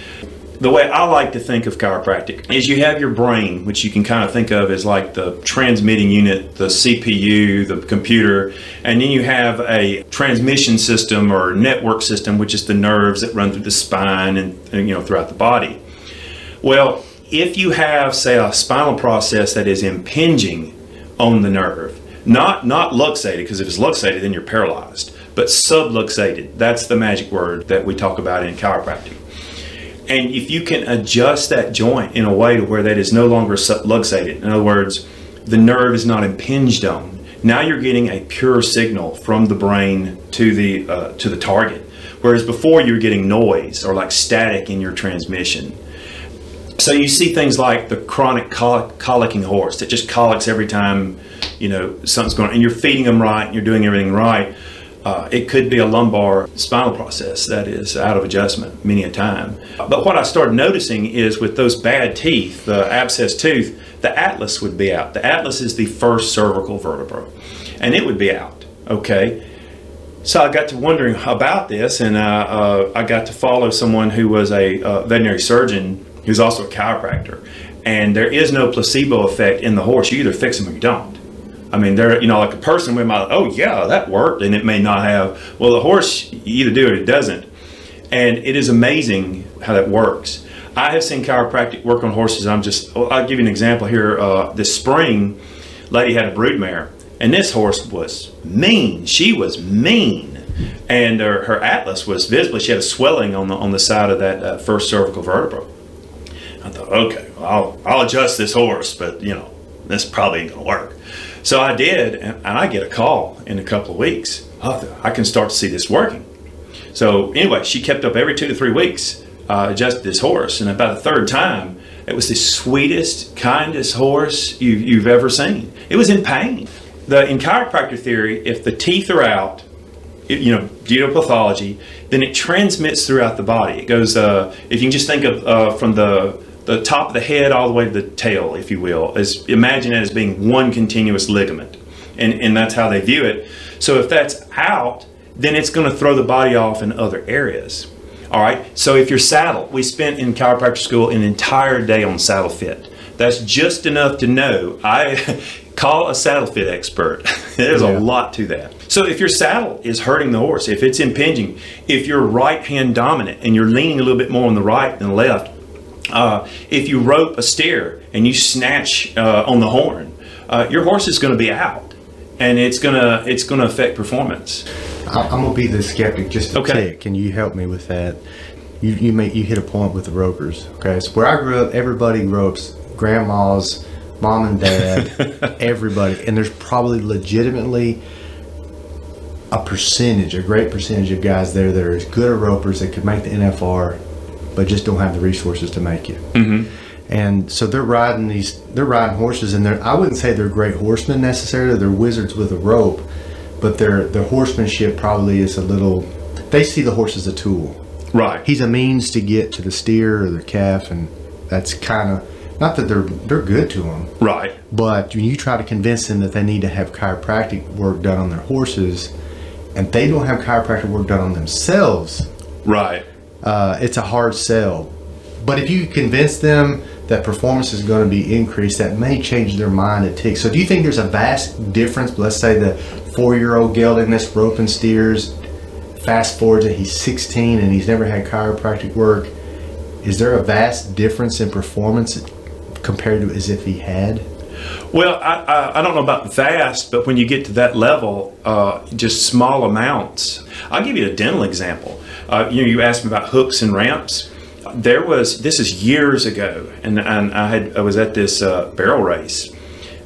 the way I like to think of chiropractic is you have your brain, which you can kind of think of as like the transmitting unit, the CPU, the computer, and then you have a transmission system or network system, which is the nerves that run through the spine and, and you know throughout the body. Well, if you have, say, a spinal process that is impinging on the nerve, not not luxated, because if it's luxated, then you're paralyzed, but subluxated. That's the magic word that we talk about in chiropractic and if you can adjust that joint in a way to where that is no longer luxated, in other words, the nerve is not impinged on. Now you're getting a pure signal from the brain to the uh, to the target, whereas before you were getting noise or like static in your transmission. So you see things like the chronic colic, colicking horse that just colics every time you know something's going on, and you're feeding them right, and you're doing everything right. Uh, it could be a lumbar spinal process that is out of adjustment many a time. But what I started noticing is with those bad teeth, the abscess tooth, the atlas would be out. The atlas is the first cervical vertebra, and it would be out. Okay. So I got to wondering about this, and uh, uh, I got to follow someone who was a uh, veterinary surgeon who's also a chiropractor. And there is no placebo effect in the horse. You either fix them or you don't. I mean, there, you know, like a person with my, oh yeah, that worked, and it may not have. Well, the horse, you either do it or it doesn't, and it is amazing how that works. I have seen chiropractic work on horses. I'm just, I'll give you an example here. Uh, this spring, lady had a broodmare, and this horse was mean. She was mean, and her, her atlas was visibly. She had a swelling on the on the side of that uh, first cervical vertebra. I thought, okay, well, I'll I'll adjust this horse, but you know, this probably ain't gonna work. So I did, and, and I get a call in a couple of weeks. Oh, I can start to see this working. So anyway, she kept up every two to three weeks, uh, adjusted this horse, and about the third time, it was the sweetest, kindest horse you, you've ever seen. It was in pain. The in chiropractor theory, if the teeth are out, it, you know, due to pathology, then it transmits throughout the body. It goes. Uh, if you can just think of uh, from the the top of the head all the way to the tail, if you will, as imagine it as being one continuous ligament, and and that's how they view it. So if that's out, then it's going to throw the body off in other areas. All right. So if you're saddle, we spent in chiropractic school an entire day on saddle fit. That's just enough to know. I call a saddle fit expert. There's Yeah. a lot to that. So if your saddle is hurting the horse, if it's impinging, if you're right hand dominant and you're leaning a little bit more on the right than the left, uh, if you rope a steer and you snatch uh, on the horn, uh, your horse is going to be out, and it's gonna it's gonna affect performance. I- I'm gonna be the skeptic just a Okay. tick. Can you help me with that? You you make you hit a point with the ropers. Okay, so where I grew up, everybody ropes, grandmas, mom and dad, everybody, and there's probably legitimately a percentage, a great percentage of guys there that are as good at ropers that could make the NFR, but just don't have the resources to make it. Mm-hmm. And so they're riding these, they're riding horses, and they're I wouldn't say they're great horsemen necessarily. They're wizards with a rope, but their their horsemanship probably is a little. They see the horse as a tool. Right. He's a means to get to the steer or the calf, and that's kind of not that they're they're good to them, right. but when you try to convince them that they need to have chiropractic work done on their horses, and they don't have chiropractic work done on themselves, Right. Uh, it's a hard sell. But if you convince them that performance is going to be increased, that may change their mind a tick. So, do you think there's a vast difference? Let's say the four-year-old gelding that's roping steers. Fast forward to he's 16 and he's never had chiropractic work. Is there a vast difference in performance compared to as if he had? Well, I, I, I don't know about vast, but when you get to that level, uh, just small amounts. I'll give you a dental example. Uh, you know, you asked me about hooks and ramps. There was this is years ago, and, and I had I was at this uh, barrel race,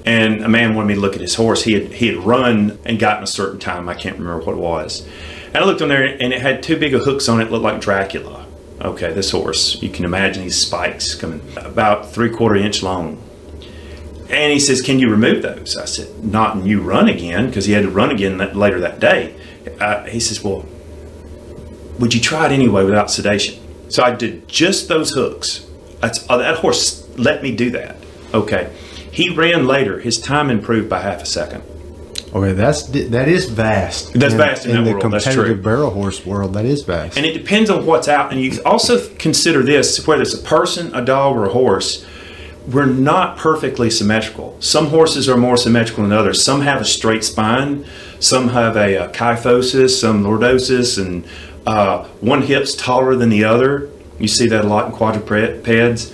and a man wanted me to look at his horse. He had he had run and gotten a certain time. I can't remember what it was. And I looked on there, and it had two big hooks on it. Looked like Dracula. Okay, this horse. You can imagine these spikes coming about three quarter inch long. And he says, "Can you remove those?" I said, "Not and you run again," because he had to run again that, later that day. Uh, he says, "Well, would you try it anyway without sedation?" So I did just those hooks. That's, uh, that horse let me do that. Okay. He ran later. His time improved by half a second. Okay, that's that is vast. That's vast in that the world, competitive barrel horse world. That is vast. And it depends on what's out. And you also consider this whether it's a person, a dog, or a horse. We're not perfectly symmetrical. Some horses are more symmetrical than others. Some have a straight spine. Some have a, uh kyphosis, some lordosis, and uh, one hip's taller than the other. You see that a lot in quadrupeds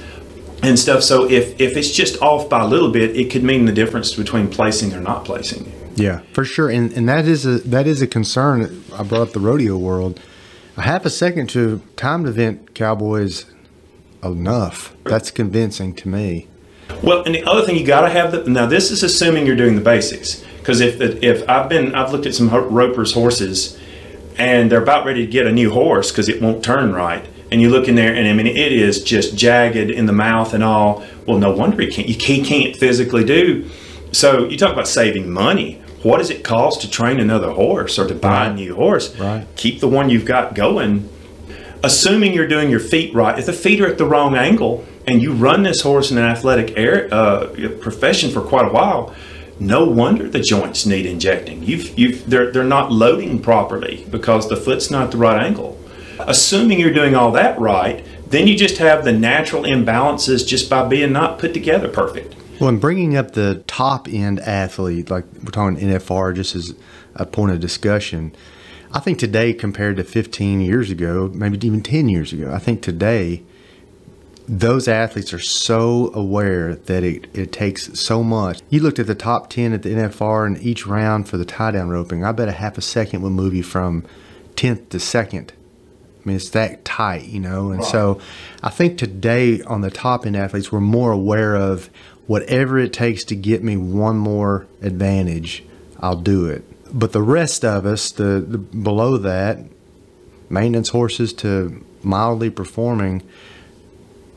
and stuff. So if, if it's just off by a little bit, it could mean the difference between placing or not placing. Yeah, for sure, and and that is a that is a concern. I brought up the rodeo world. A half a second to timed event cowboys enough. That's convincing to me. Well, and the other thing you got to have the now. This is assuming you're doing the basics because if if I've been I've looked at some ho- ropers horses, and they're about ready to get a new horse because it won't turn right, and you look in there and I mean it is just jagged in the mouth and all. Well, no wonder he can't. You can't, can't physically do. So you talk about saving money. what does it cost to train another horse or to buy a new horse? Right. Keep the one you've got going. Assuming you're doing your feet right, if the feet are at the wrong angle and you run this horse in an athletic air, uh, profession for quite a while, no wonder the joints need injecting. You've, you've, they're, they're not loading properly because the foot's not the right angle. Assuming you're doing all that right, then you just have the natural imbalances just by being not put together perfect. Well, and bringing up the top end athlete, like we're talking NFR, just as a point of discussion, I think today compared to 15 years ago, maybe even 10 years ago, I think today those athletes are so aware that it, it takes so much. You looked at the top 10 at the NFR and each round for the tie down roping, I bet a half a second would move you from 10th to second. I mean, it's that tight, you know. And so I think today on the top end athletes, we're more aware of whatever it takes to get me one more advantage, I'll do it. But the rest of us, the, the below that, maintenance horses to mildly performing,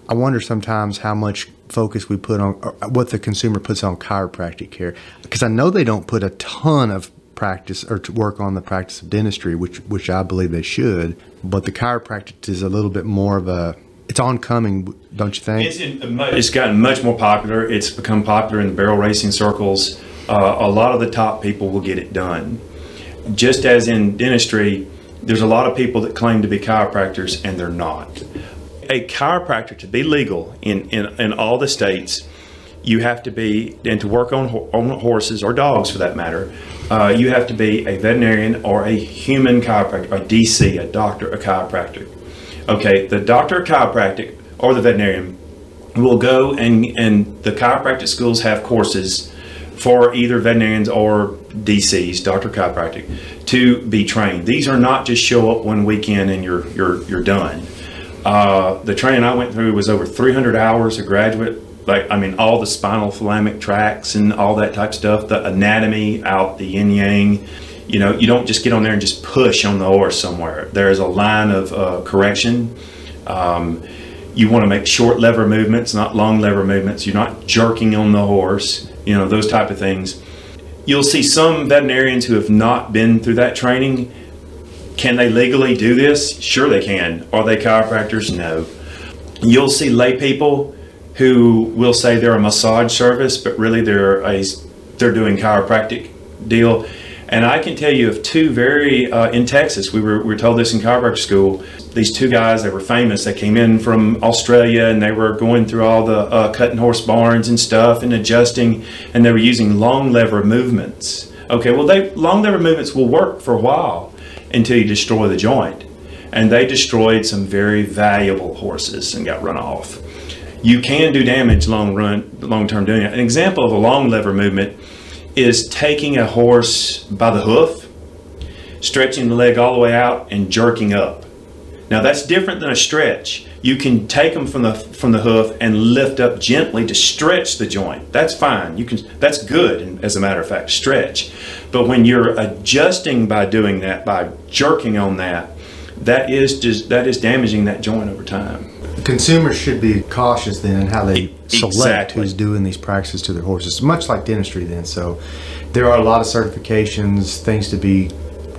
I wonder sometimes how much focus we put on what the consumer puts on chiropractic care because I know they don't put a ton of practice or to work on the practice of dentistry, which which I believe they should. But the chiropractic is a little bit more of a it's oncoming, don't you think? It's, it's gotten much more popular. It's become popular in the barrel racing circles. Uh, a lot of the top people will get it done. Just as in dentistry, there's a lot of people that claim to be chiropractors and they're not. A chiropractor to be legal in, in, in all the states, you have to be, and to work on, on horses or dogs for that matter, uh, you have to be a veterinarian or a human chiropractor, a DC, a doctor, a chiropractor. Okay, the doctor of chiropractic or the veterinarian will go and and the chiropractic schools have courses for either veterinarians or DCs, doctor chiropractic, to be trained. These are not just show up one weekend and you're you're you're done. Uh, the training I went through was over 300 hours of graduate. Like I mean, all the spinothalamic tracts and all that type of stuff, the anatomy out, the yin yang. You know, you don't just get on there and just push on the horse somewhere. There is a line of uh, correction. Um, you want to make short lever movements, not long lever movements. You're not jerking on the horse, you know, those type of things. You'll see some veterinarians who have not been through that training. Can they legally do this? Sure, they can. Are they chiropractors? No. You'll see lay people who will say they're a massage service, but really they're a they're doing chiropractic deal. And I can tell you of two very uh, in Texas. We were we were told this in chiropractic school. These two guys, they were famous. They came in from Australia and they were going through all the uh, cutting horse barns and stuff and adjusting, and they were using long lever movements. Okay, well, they long lever movements will work for a while until you destroy the joint, and they destroyed some very valuable horses and got run off. You can do damage long run, long term doing it. An example of a long lever movement is taking a horse by the hoof, stretching the leg all the way out, and jerking up. Now that's different than a stretch. You can take them from the from the hoof and lift up gently to stretch the joint. That's fine. You can. That's good. As a matter of fact, stretch. But when you're adjusting by doing that, by jerking on that, that is just that is damaging that joint over time. Consumers should be cautious then in how they select exactly. who's doing these practices to their horses, much like dentistry then. So there are a lot of certifications, things to be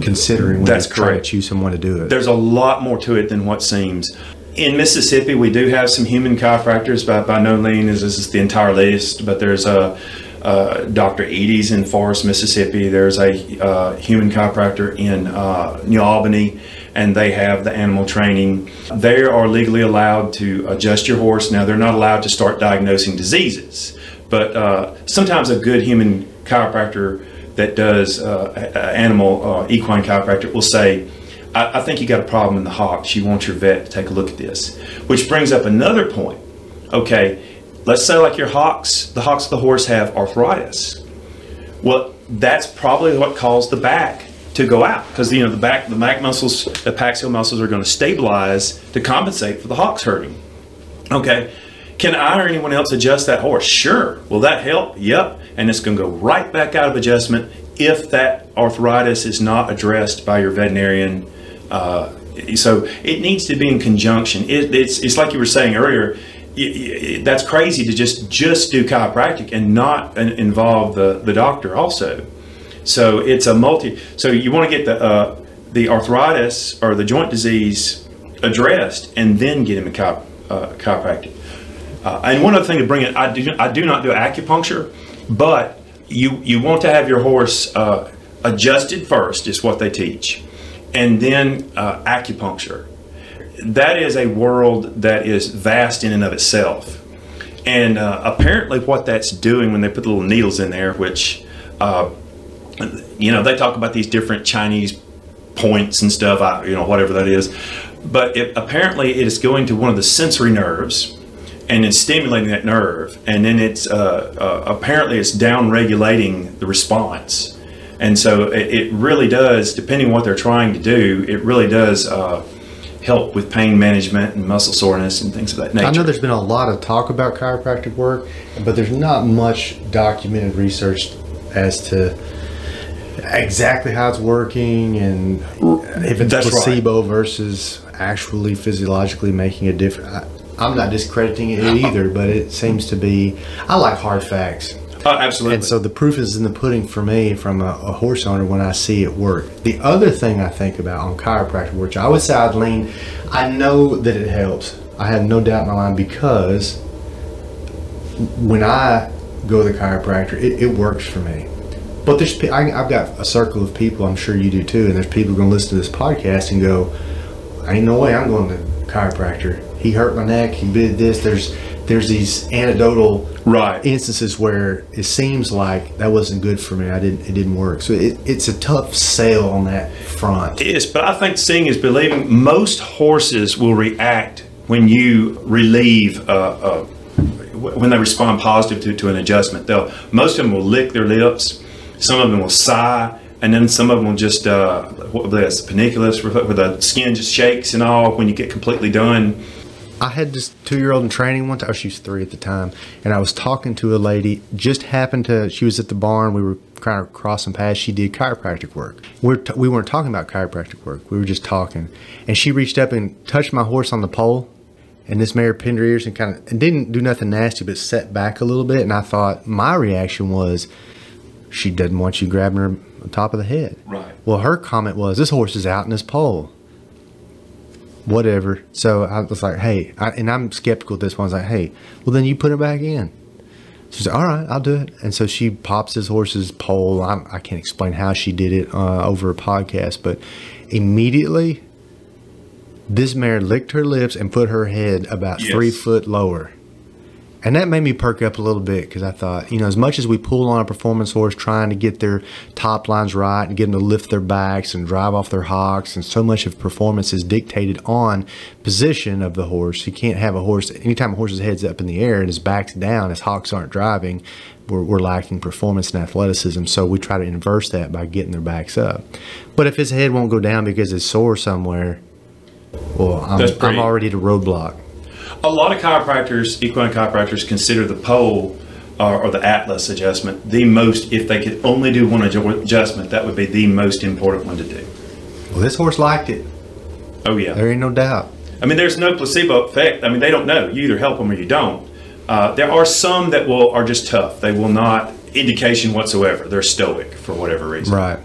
considering when That's you try to correct. choose someone to do it. There's a lot more to it than what seems. In Mississippi, we do have some human chiropractors. By, by no means is this the entire list, but there's a, uh, Dr. Edie's in Forest, Mississippi. There's a uh, human chiropractor in uh, New Albany, and they have the animal training. They are legally allowed to adjust your horse. Now, they're not allowed to start diagnosing diseases, but uh, sometimes a good human chiropractor that does uh, animal equine chiropractor will say, I, I think you got a problem in the hocks. You want your vet to take a look at this. Which brings up another point. Okay, let's say like your hocks, the hocks of the horse have arthritis. Well, that's probably what caused the back to go out because you know the back, the back muscles, the epaxial muscles are going to stabilize to compensate for the hocks hurting. Okay. Can I or anyone else adjust that horse? Sure. Will that help? Yep. And it's going to go right back out of adjustment if that arthritis is not addressed by your veterinarian. Uh, so it needs to be in conjunction. It, it's, it's like you were saying earlier. That's crazy to just just do chiropractic and not in- involve the, the doctor also. So it's a multi. So you want to get the uh, the arthritis or the joint disease addressed, and then get him a chiro- uh, chiropractic. Uh, and one other thing to bring in, I do I do not do acupuncture, but you you want to have your horse uh, adjusted first, is what they teach, and then uh, acupuncture. That is a world that is vast in and of itself. And uh, apparently, what that's doing when they put the little needles in there, which, uh, you know, they talk about these different Chinese points and stuff, I, you know, whatever that is. But it, apparently, it is going to one of the sensory nerves and it's stimulating that nerve. And then it's uh, uh, apparently it's down regulating the response. And so it, it, really does, depending on what they're trying to do, it really does uh, help with pain management and muscle soreness and things of that nature. I know there's been a lot of talk about chiropractic work, but there's not much documented research as to exactly how it's working and if it's That's placebo versus actually physiologically making a difference. I'm not discrediting it either, but it seems to be. I like hard facts. Oh, absolutely. And so the proof is in the pudding for me from a, a, horse owner when I see it work. The other thing I think about on chiropractic, which I would say I'd lean, I know that it helps. I have no doubt in my mind because when I go to the chiropractor, it, it works for me. But there's, I, I've got a circle of people, I'm sure you do too, and there's people going to listen to this podcast and go, ain't no way I'm going to chiropractor. He hurt my neck, he did this. There's, there's these anecdotal right. instances where it seems like that wasn't good for me. I didn't. It didn't work. So it, it's a tough sale on that front. It is, but I think seeing is believing. Most horses will react when you relieve. Uh, uh, when they respond positive to, to an adjustment, they'll most of them will lick their lips. Some of them will sigh, and then some of them will just uh, what that's panniculus, where the skin just shakes and all when you get completely done. I had this two year old in training one time. Oh, she was three at the time. And I was talking to a lady, just happened to, she was at the barn. We were kind of crossing paths. She did chiropractic work. We're t- we weren't talking about chiropractic work. We were just talking. And she reached up and touched my horse on the pole. And this mare pinned her ears and kind of, and didn't do nothing nasty, but set back a little bit. And I thought, my reaction was, she doesn't want you grabbing her on top of the head. Right. Well, her comment was, this horse is out in his pole whatever. So I was like, hey, I, and I'm skeptical at this one. I was like, hey, well, then you put it back in. She's like, all right, I'll do it. And so she pops this horse's pole. I can not explain how she did it uh, over a podcast, but immediately this mare licked her lips and put her head about Yes. three foot lower. And that made me perk up a little bit because I thought, you know, as much as we pull on a performance horse trying to get their top lines right and get them to lift their backs and drive off their hocks, and so much of performance is dictated on position of the horse. You can't have a horse, anytime a horse's head's up in the air and his back's down, his hocks aren't driving, we're, we're lacking performance and athleticism. So we try to inverse that by getting their backs up. But if his head won't go down because it's sore somewhere, well, I'm, pretty- I'm already at a roadblock. A lot of chiropractors, equine chiropractors, consider the pole uh, or the atlas adjustment the most. If they could only do one adjustment, that would be the most important one to do. Well, this horse liked it. Oh yeah. There ain't no doubt. I mean, there's no placebo effect. I mean, they don't know. You either help them or you don't. Uh, there are some that will are just tough. They will not indication whatsoever. They're stoic for whatever reason. Right.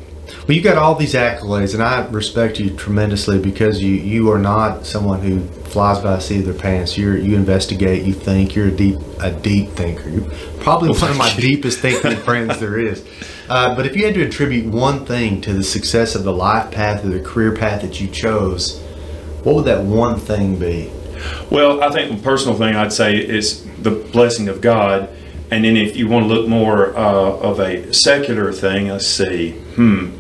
Well, you got all these accolades, and I respect you tremendously because you you are not someone who flies by the seat of their pants. You're you investigate, you think. You're a deep a deep thinker. You're probably one of my deepest thinking friends there is. Uh, but if you had to attribute one thing to the success of the life path or the career path that you chose, what would that one thing be? Well, I think the personal thing I'd say is the blessing of God. And then if you want to look more uh, of a secular thing, let's see. Hmm.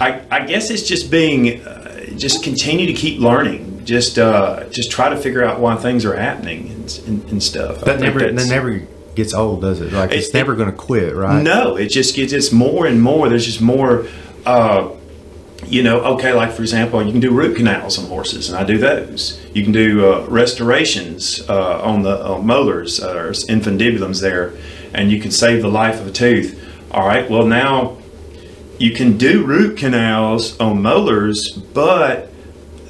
I, I guess it's just being, uh, just continue to keep learning. Just uh, just try to figure out why things are happening and, and, and stuff. That never that never gets old, does it? Like it's It- never going to quit, right? No, it just gets it's more and more. There's just more. Uh, you know, okay, like for example, you can do root canals on horses, and I do those. You can do uh, restorations uh, on the uh, molars uh, or infundibulums there, and you can save the life of a tooth. All right, well now you can do root canals on molars, but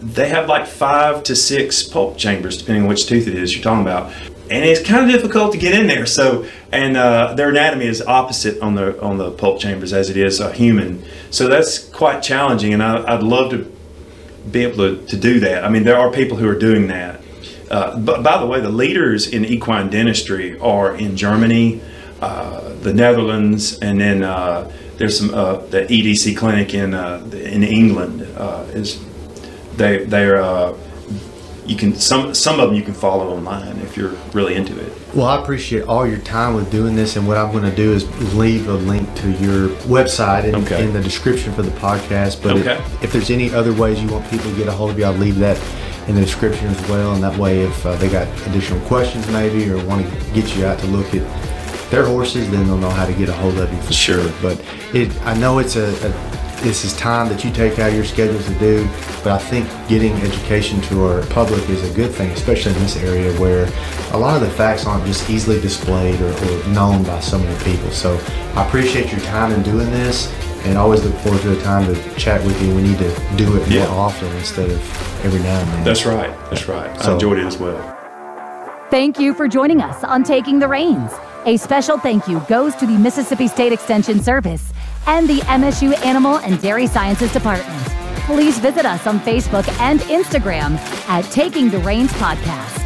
they have like five to six pulp chambers, depending on which tooth it is you're talking about. and it's kind of difficult to get in there. So, and uh, their anatomy is opposite on the on the pulp chambers as it is a human. So that's quite challenging, and I, would love to be able to, to do that. I mean, there are people who are doing that. Uh, but by the way, the leaders in equine dentistry are in Germany, uh, the Netherlands, and then uh, there's some uh, the EDC clinic in uh, in England is they they're you can some some of them you can follow online if you're really into it. Well, I appreciate all your time with doing this, and what I'm going to do is leave a link to your website in, okay. in the description for the podcast. But okay. if, if, there's any other ways you want people to get a hold of you, I'll leave that in the description as well. And that way, if uh, they got additional questions maybe or want to get you out to look at their horses, then they'll know how to get a hold of you for sure. sure. But it, I know it's a, a this is time that you take out of your schedule to do. But I think getting education to our public is a good thing, especially in this area where a lot of the facts aren't just easily displayed or, or known by so many people. So I appreciate your time in doing this and always look forward to a time to chat with you. We need to do it yeah. more often instead of every now and then. That's right. That's right. So, I enjoyed it as well. Thank you for joining us on Taking the Reins. A special thank you goes to the Mississippi State Extension Service and the MSU Animal and Dairy Sciences Department. Please visit us on Facebook and Instagram at Taking the Reins Podcast.